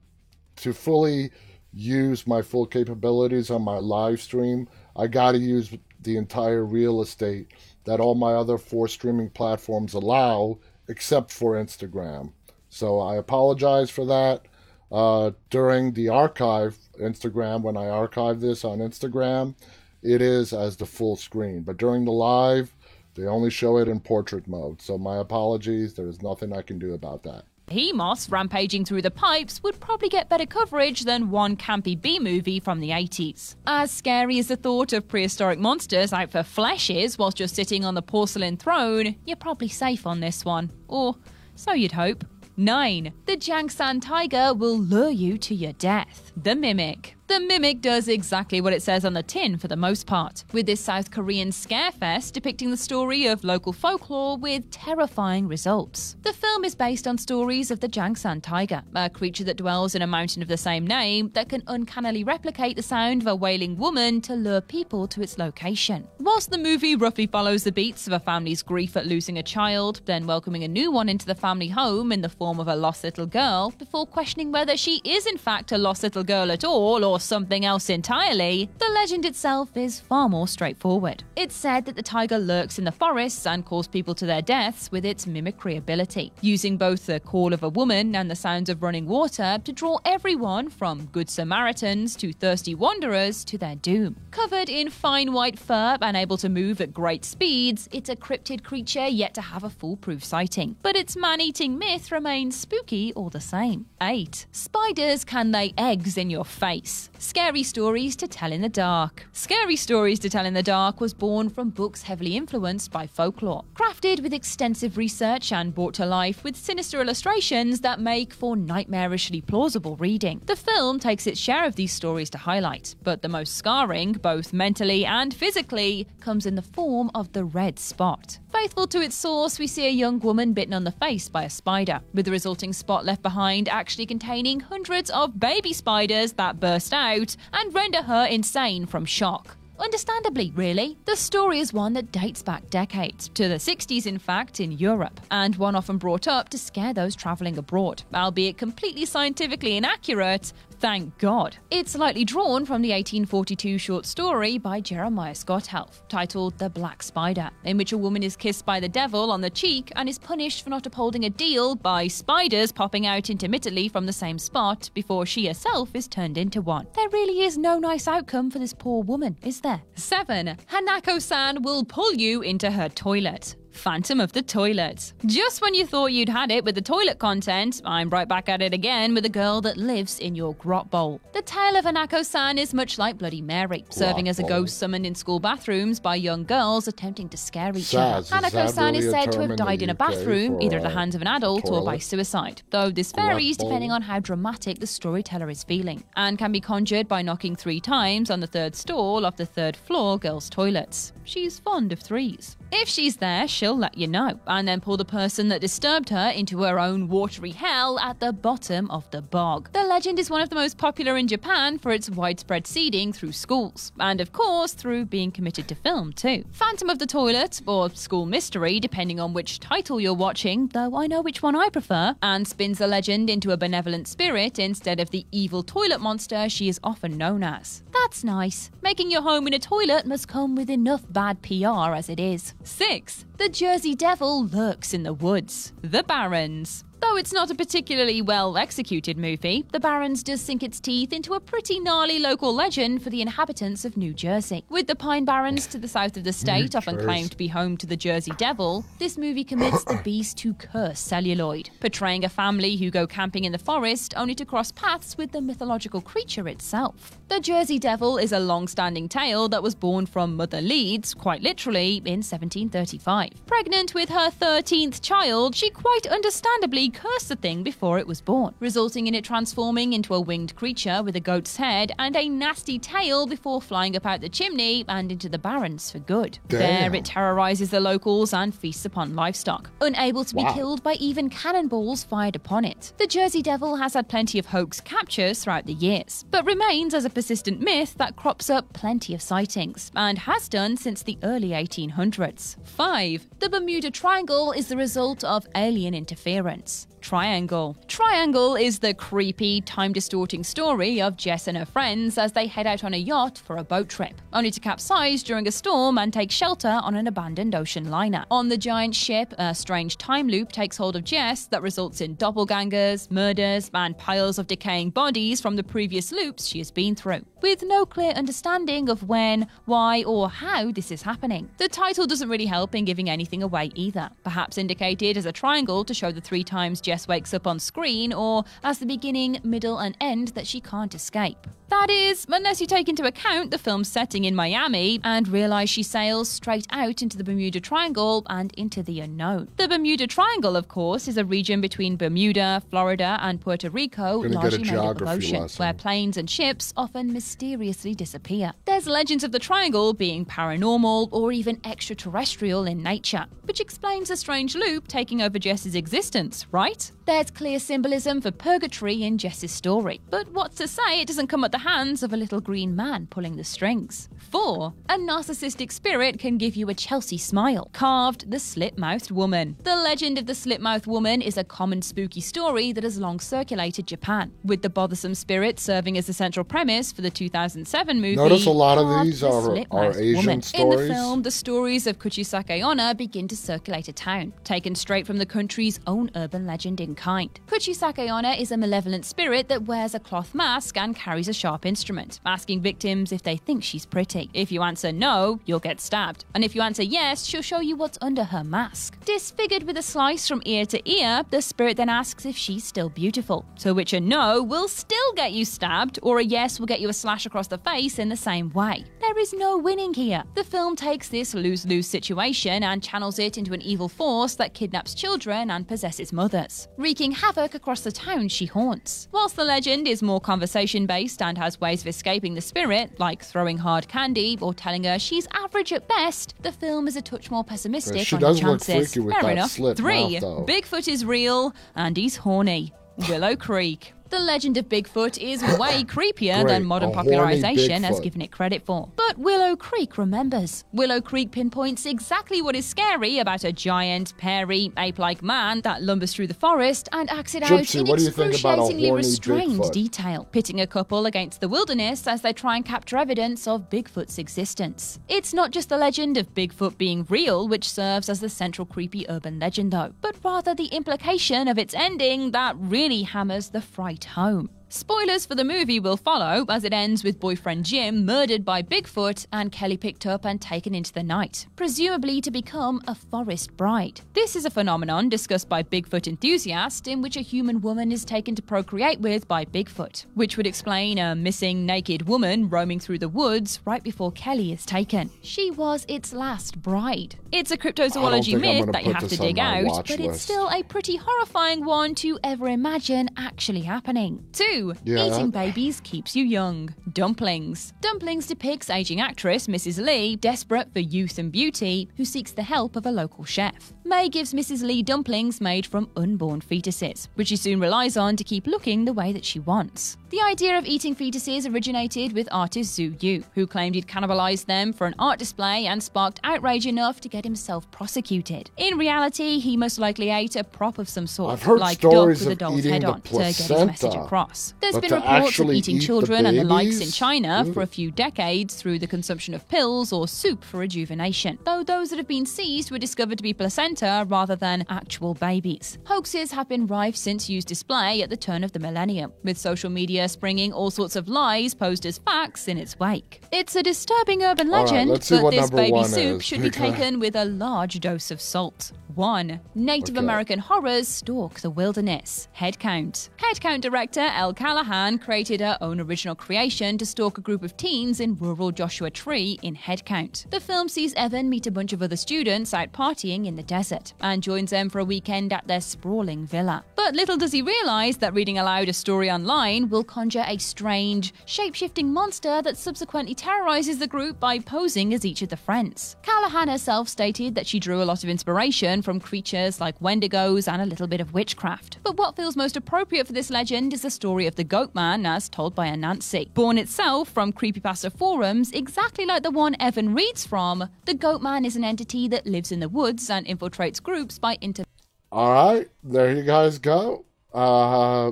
S1: to fully use my full capabilities on my live stream, I got to use the entire real estate that all my other four streaming platforms allow, except for Instagram. So I apologize for that. Uh, during the archive, Instagram, when I archive this on Instagram, it is as the full screen. But during the live, they only show it in portrait mode. So my apologies. There's nothing I can do about that.
S2: Behemoths rampaging through the pipes would probably get better coverage than one campy B movie from the 80s. As scary as the thought of prehistoric monsters out for flesh is whilst you're sitting on the porcelain throne, you're probably safe on this one. Or so you'd hope. 9. The Jangsan tiger will lure you to your death. The Mimic. The Mimic does exactly what it says on the tin for the most part, with this South Korean scarefest depicting the story of local folklore with terrifying results. The film is based on stories of the Jangsan tiger, a creature that dwells in a mountain of the same name that can uncannily replicate the sound of a wailing woman to lure people to its location. Whilst the movie roughly follows the beats of a family's grief at losing a child, then welcoming a new one into the family home in the form of a lost little girl, before questioning whether she is in fact a lost little girl at all or something else entirely, the legend itself is far more straightforward. It's said that the tiger lurks in the forests and calls people to their deaths with its mimicry ability, using both the call of a woman and the sounds of running water to draw everyone from good Samaritans to thirsty wanderers to their doom. Covered in fine white fur and able to move at great speeds, it's a cryptid creature yet to have a foolproof sighting. But its man eating myth remains spooky all the same. 8. Spiders can lay eggs in your face. Scary stories to tell in the dark. Scary Stories to Tell in the Dark was born from books heavily influenced by folklore. Crafted with extensive research and brought to life with sinister illustrations that make for nightmarishly plausible reading. The film takes its share of these stories to highlight, but the most scarring, both mentally and physically, comes in the form of the red spot. Faithful to its source, we see a young woman bitten on the face by a spider, with the resulting spot left behind actually containing hundreds of baby spiders that burst out and render her insane from shock. Understandably, really. The story is one that dates back decades, to the 60s in fact, in Europe, and one often brought up to scare those travelling abroad. Albeit completely scientifically inaccurate, Thank God. It's slightly drawn from the 1842 short story by Jeremiah Gotthelf, titled The Black Spider, in which a woman is kissed by the devil on the cheek and is punished for not upholding a deal by spiders popping out intermittently from the same spot before she herself is turned into one. There really is no nice outcome for this poor woman, is there? 7. Hanako san will pull you into her toilet. Phantom of the Toilet. Just when you thought you'd had it with the toilet content, I'm right back at it again with a girl that lives in your grot bowl. The tale of Hanako san is much like Bloody Mary, serving as a ghost summoned in school bathrooms by young girls attempting to scare each other. Hanako
S1: that
S2: san
S1: really
S2: is said to have died in a bathroom, either at the hands of an adult or by suicide, though this varies
S1: bowl?
S2: depending on how dramatic the storyteller is feeling, and can be conjured by knocking three times on the third stall of the third floor girls' toilets. She's fond of threes. If she's there, she'll let you know, and then pull the person that disturbed her into her own watery hell at the bottom of the bog. The legend is one of the most popular in Japan for its widespread seeding through schools, and of course through being committed to film too. Phantom of the Toilet, or School Mystery, depending on which title you're watching, though I know which one I prefer, and spins the legend into a benevolent spirit instead of the evil toilet monster she is often known as. That's nice. Making your home in a toilet must come with enough bad PR as it is. 6. The Jersey Devil lurks in the woods. The Barrens. Though it's not a particularly well executed movie, The Barrens does sink its teeth into a pretty gnarly local legend for the inhabitants of New Jersey. With the Pine Barrens to the south of the state often
S1: Jersey.
S2: claimed to be home to the Jersey Devil, this movie commits the beast to curse celluloid, portraying a family who go camping in the forest only to cross paths with the mythological creature itself. The Jersey Devil is a long standing tale that was born from Mother Leeds, quite literally, in 1735. Pregnant with her 13th child, she quite understandably cursed the thing before it was born, resulting in it transforming into a winged creature with a goat's head and a nasty tail before flying up out the chimney and into the barrens for good.
S1: Damn.
S2: There it terrorizes the locals and feasts upon livestock, unable to be
S1: Wow.
S2: killed by even cannonballs fired upon it. The Jersey Devil has had plenty of hoax captures throughout the years, but remains as a persistent myth that crops up plenty of sightings, and has done since the early 1800s. 5. The Bermuda Triangle is the result of alien interference. Triangle. Triangle is the creepy, time distorting story of Jess and her friends as they head out on a yacht for a boat trip, only to capsize during a storm and take shelter on an abandoned ocean liner. On the giant ship, a strange time loop takes hold of Jess that results in doppelgangers, murders, and piles of decaying bodies from the previous loops she has been through, with no clear understanding of when, why, or how this is happening. The title doesn't really help in giving anything away either, perhaps indicated as a triangle to show the three times Jess wakes up on screen, or as the beginning, middle, and end that she can't escape. That is, unless you take into account the film's setting in Miami and realise she sails straight out into the Bermuda Triangle and into the unknown. The Bermuda Triangle, of course, is a region between Bermuda, Florida, and Puerto Rico,
S1: Gonna get a
S2: largely made up of
S1: geography
S2: ocean,
S1: lesson.
S2: where planes and ships often mysteriously disappear. There's legends of the triangle being paranormal or even extraterrestrial in nature, which explains the strange loop taking over Jess's existence, right? There's clear symbolism for purgatory in Jess's story, but what's to say it doesn't come at the hands of a little green man pulling the strings? 4. A narcissistic spirit can give you a Chelsea smile. Carved the slit mouthed woman. The legend of the slit mouthed woman is a common spooky story that has long circulated Japan, with the bothersome spirit serving as the central premise for the 2007 movie.
S1: Notice a lot of these
S2: the
S1: are- are Asian
S2: Woman. In the film, the stories of Kuchisake Onna begin to circulate a town, taken straight from the country's own urban legend in kind. Kuchisake Onna is a malevolent spirit that wears a cloth mask and carries a sharp instrument, asking victims if they think she's pretty. If you answer no, you'll get stabbed. And if you answer yes, she'll show you what's under her mask. Disfigured with a slice from ear to ear, the spirit then asks if she's still beautiful. To which a no will still get you stabbed, or a yes will get you a slash across the face in the same way. There is no winning here. The film takes this lose lose situation and channels it into an evil force that kidnaps children and possesses mothers, wreaking havoc across the town she haunts. Whilst the legend is more conversation based and has ways of escaping the spirit, like throwing hard candy or telling her she's average at best, the film is a touch more pessimistic
S1: She
S2: on
S1: does
S2: her
S1: look
S2: chances.
S1: with
S2: Fair enough. Three.
S1: mouth.
S2: Bigfoot is real and he's horny. Willow Creek. The legend of Bigfoot is way creepier
S1: Great,
S2: than modern popularization has given it credit for. But Willow Creek remembers. Willow Creek pinpoints exactly what is scary about a giant, hairy, ape-like man that lumbers through the forest and acts it out in
S1: what do you think about a
S2: excruciatingly restrained
S1: Bigfoot?
S2: detail, pitting a couple against the wilderness as they try and capture evidence of Bigfoot's existence. It's not just the legend of Bigfoot being real which serves as the central creepy urban legend though, but rather the implication of its ending that really hammers the fright home. Spoilers for the movie will follow as it ends with boyfriend Jim murdered by Bigfoot and Kelly picked up and taken into the night, presumably to become a forest bride. This is a phenomenon discussed by Bigfoot enthusiasts in which a human woman is taken to procreate with by Bigfoot, which would explain a missing naked woman roaming through the woods right before Kelly is taken. She was its last bride. It's a cryptozoology myth that you have to dig out, but it's still a pretty horrifying one to ever imagine actually happening. 2.
S1: Yeah.
S2: Eating babies keeps you young. Dumplings. Dumplings depicts aging actress Mrs. Lee, desperate for youth and beauty, who seeks the help of a local chef. Mei gives Mrs. Lee dumplings made from unborn fetuses, which she soon relies on to keep looking the way that she wants. The idea of eating fetuses originated with artist Zhu Yu, who claimed he'd cannibalized them for an art display and sparked outrage enough to get himself prosecuted. In reality, he most likely ate a prop of some sort, like duck with a doll's head on, to get his message across. There's been reports of eating children and the likes in? China for a few decades through the consumption of pills or soup for rejuvenation, though those that have been seized were discovered to be placenta rather than actual babies. Hoaxes have been rife since Yu's display at the turn of the millennium, with social media springing all sorts of lies posed as facts in its wake. It's a disturbing urban legend,
S1: let's
S2: but this baby soup
S1: is,
S2: should be taken with a large dose of salt. 1. Native
S1: Okay.
S2: American horrors stalk the wilderness. Headcount. Headcount director Elle Callahan created her own original creation to stalk a group of teens in rural Joshua Tree in Headcount. The film sees Evan meet a bunch of other students out partying in the desert and joins them for a weekend at their sprawling villa. But little does he realize that reading aloud a story online will conjure a strange, shape shifting monster that subsequently terrorizes the group by posing as each of the friends. Callahan herself stated that she drew a lot of inspiration from creatures like wendigos and a little bit of witchcraft. But what feels most appropriate for this legend is the story of the Goat Man as told by Anansi. Born itself from creepypasta forums, exactly like the one Evan reads from, the Goat Man is an entity that lives in the woods and infiltrates groups by inter
S1: All right, there you guys go. Uh,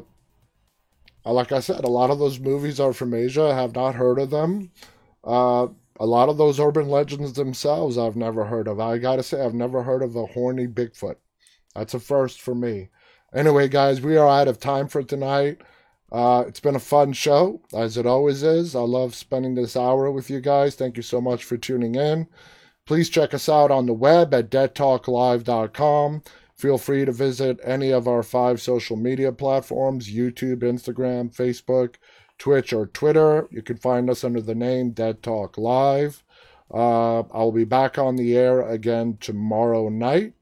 S1: like I said, a lot of those movies are from Asia. I have not heard of them. Uh, a lot of those urban legends themselves I've never heard of. I gotta say, I've never heard of a horny Bigfoot. That's a first for me. Anyway, guys, we are out of time for tonight. Uh, it's been a fun show, as it always is. I love spending this hour with you guys. Thank you so much for tuning in. Please check us out on the web at deadtalklive.com. Feel free to visit any of our five social media platforms YouTube, Instagram, Facebook, Twitch, or Twitter. You can find us under the name Dead Talk Live. Uh, I'll be back on the air again tomorrow night.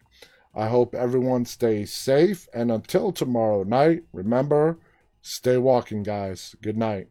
S1: I hope everyone stays safe. And until tomorrow night, remember, stay walking, guys. Good night.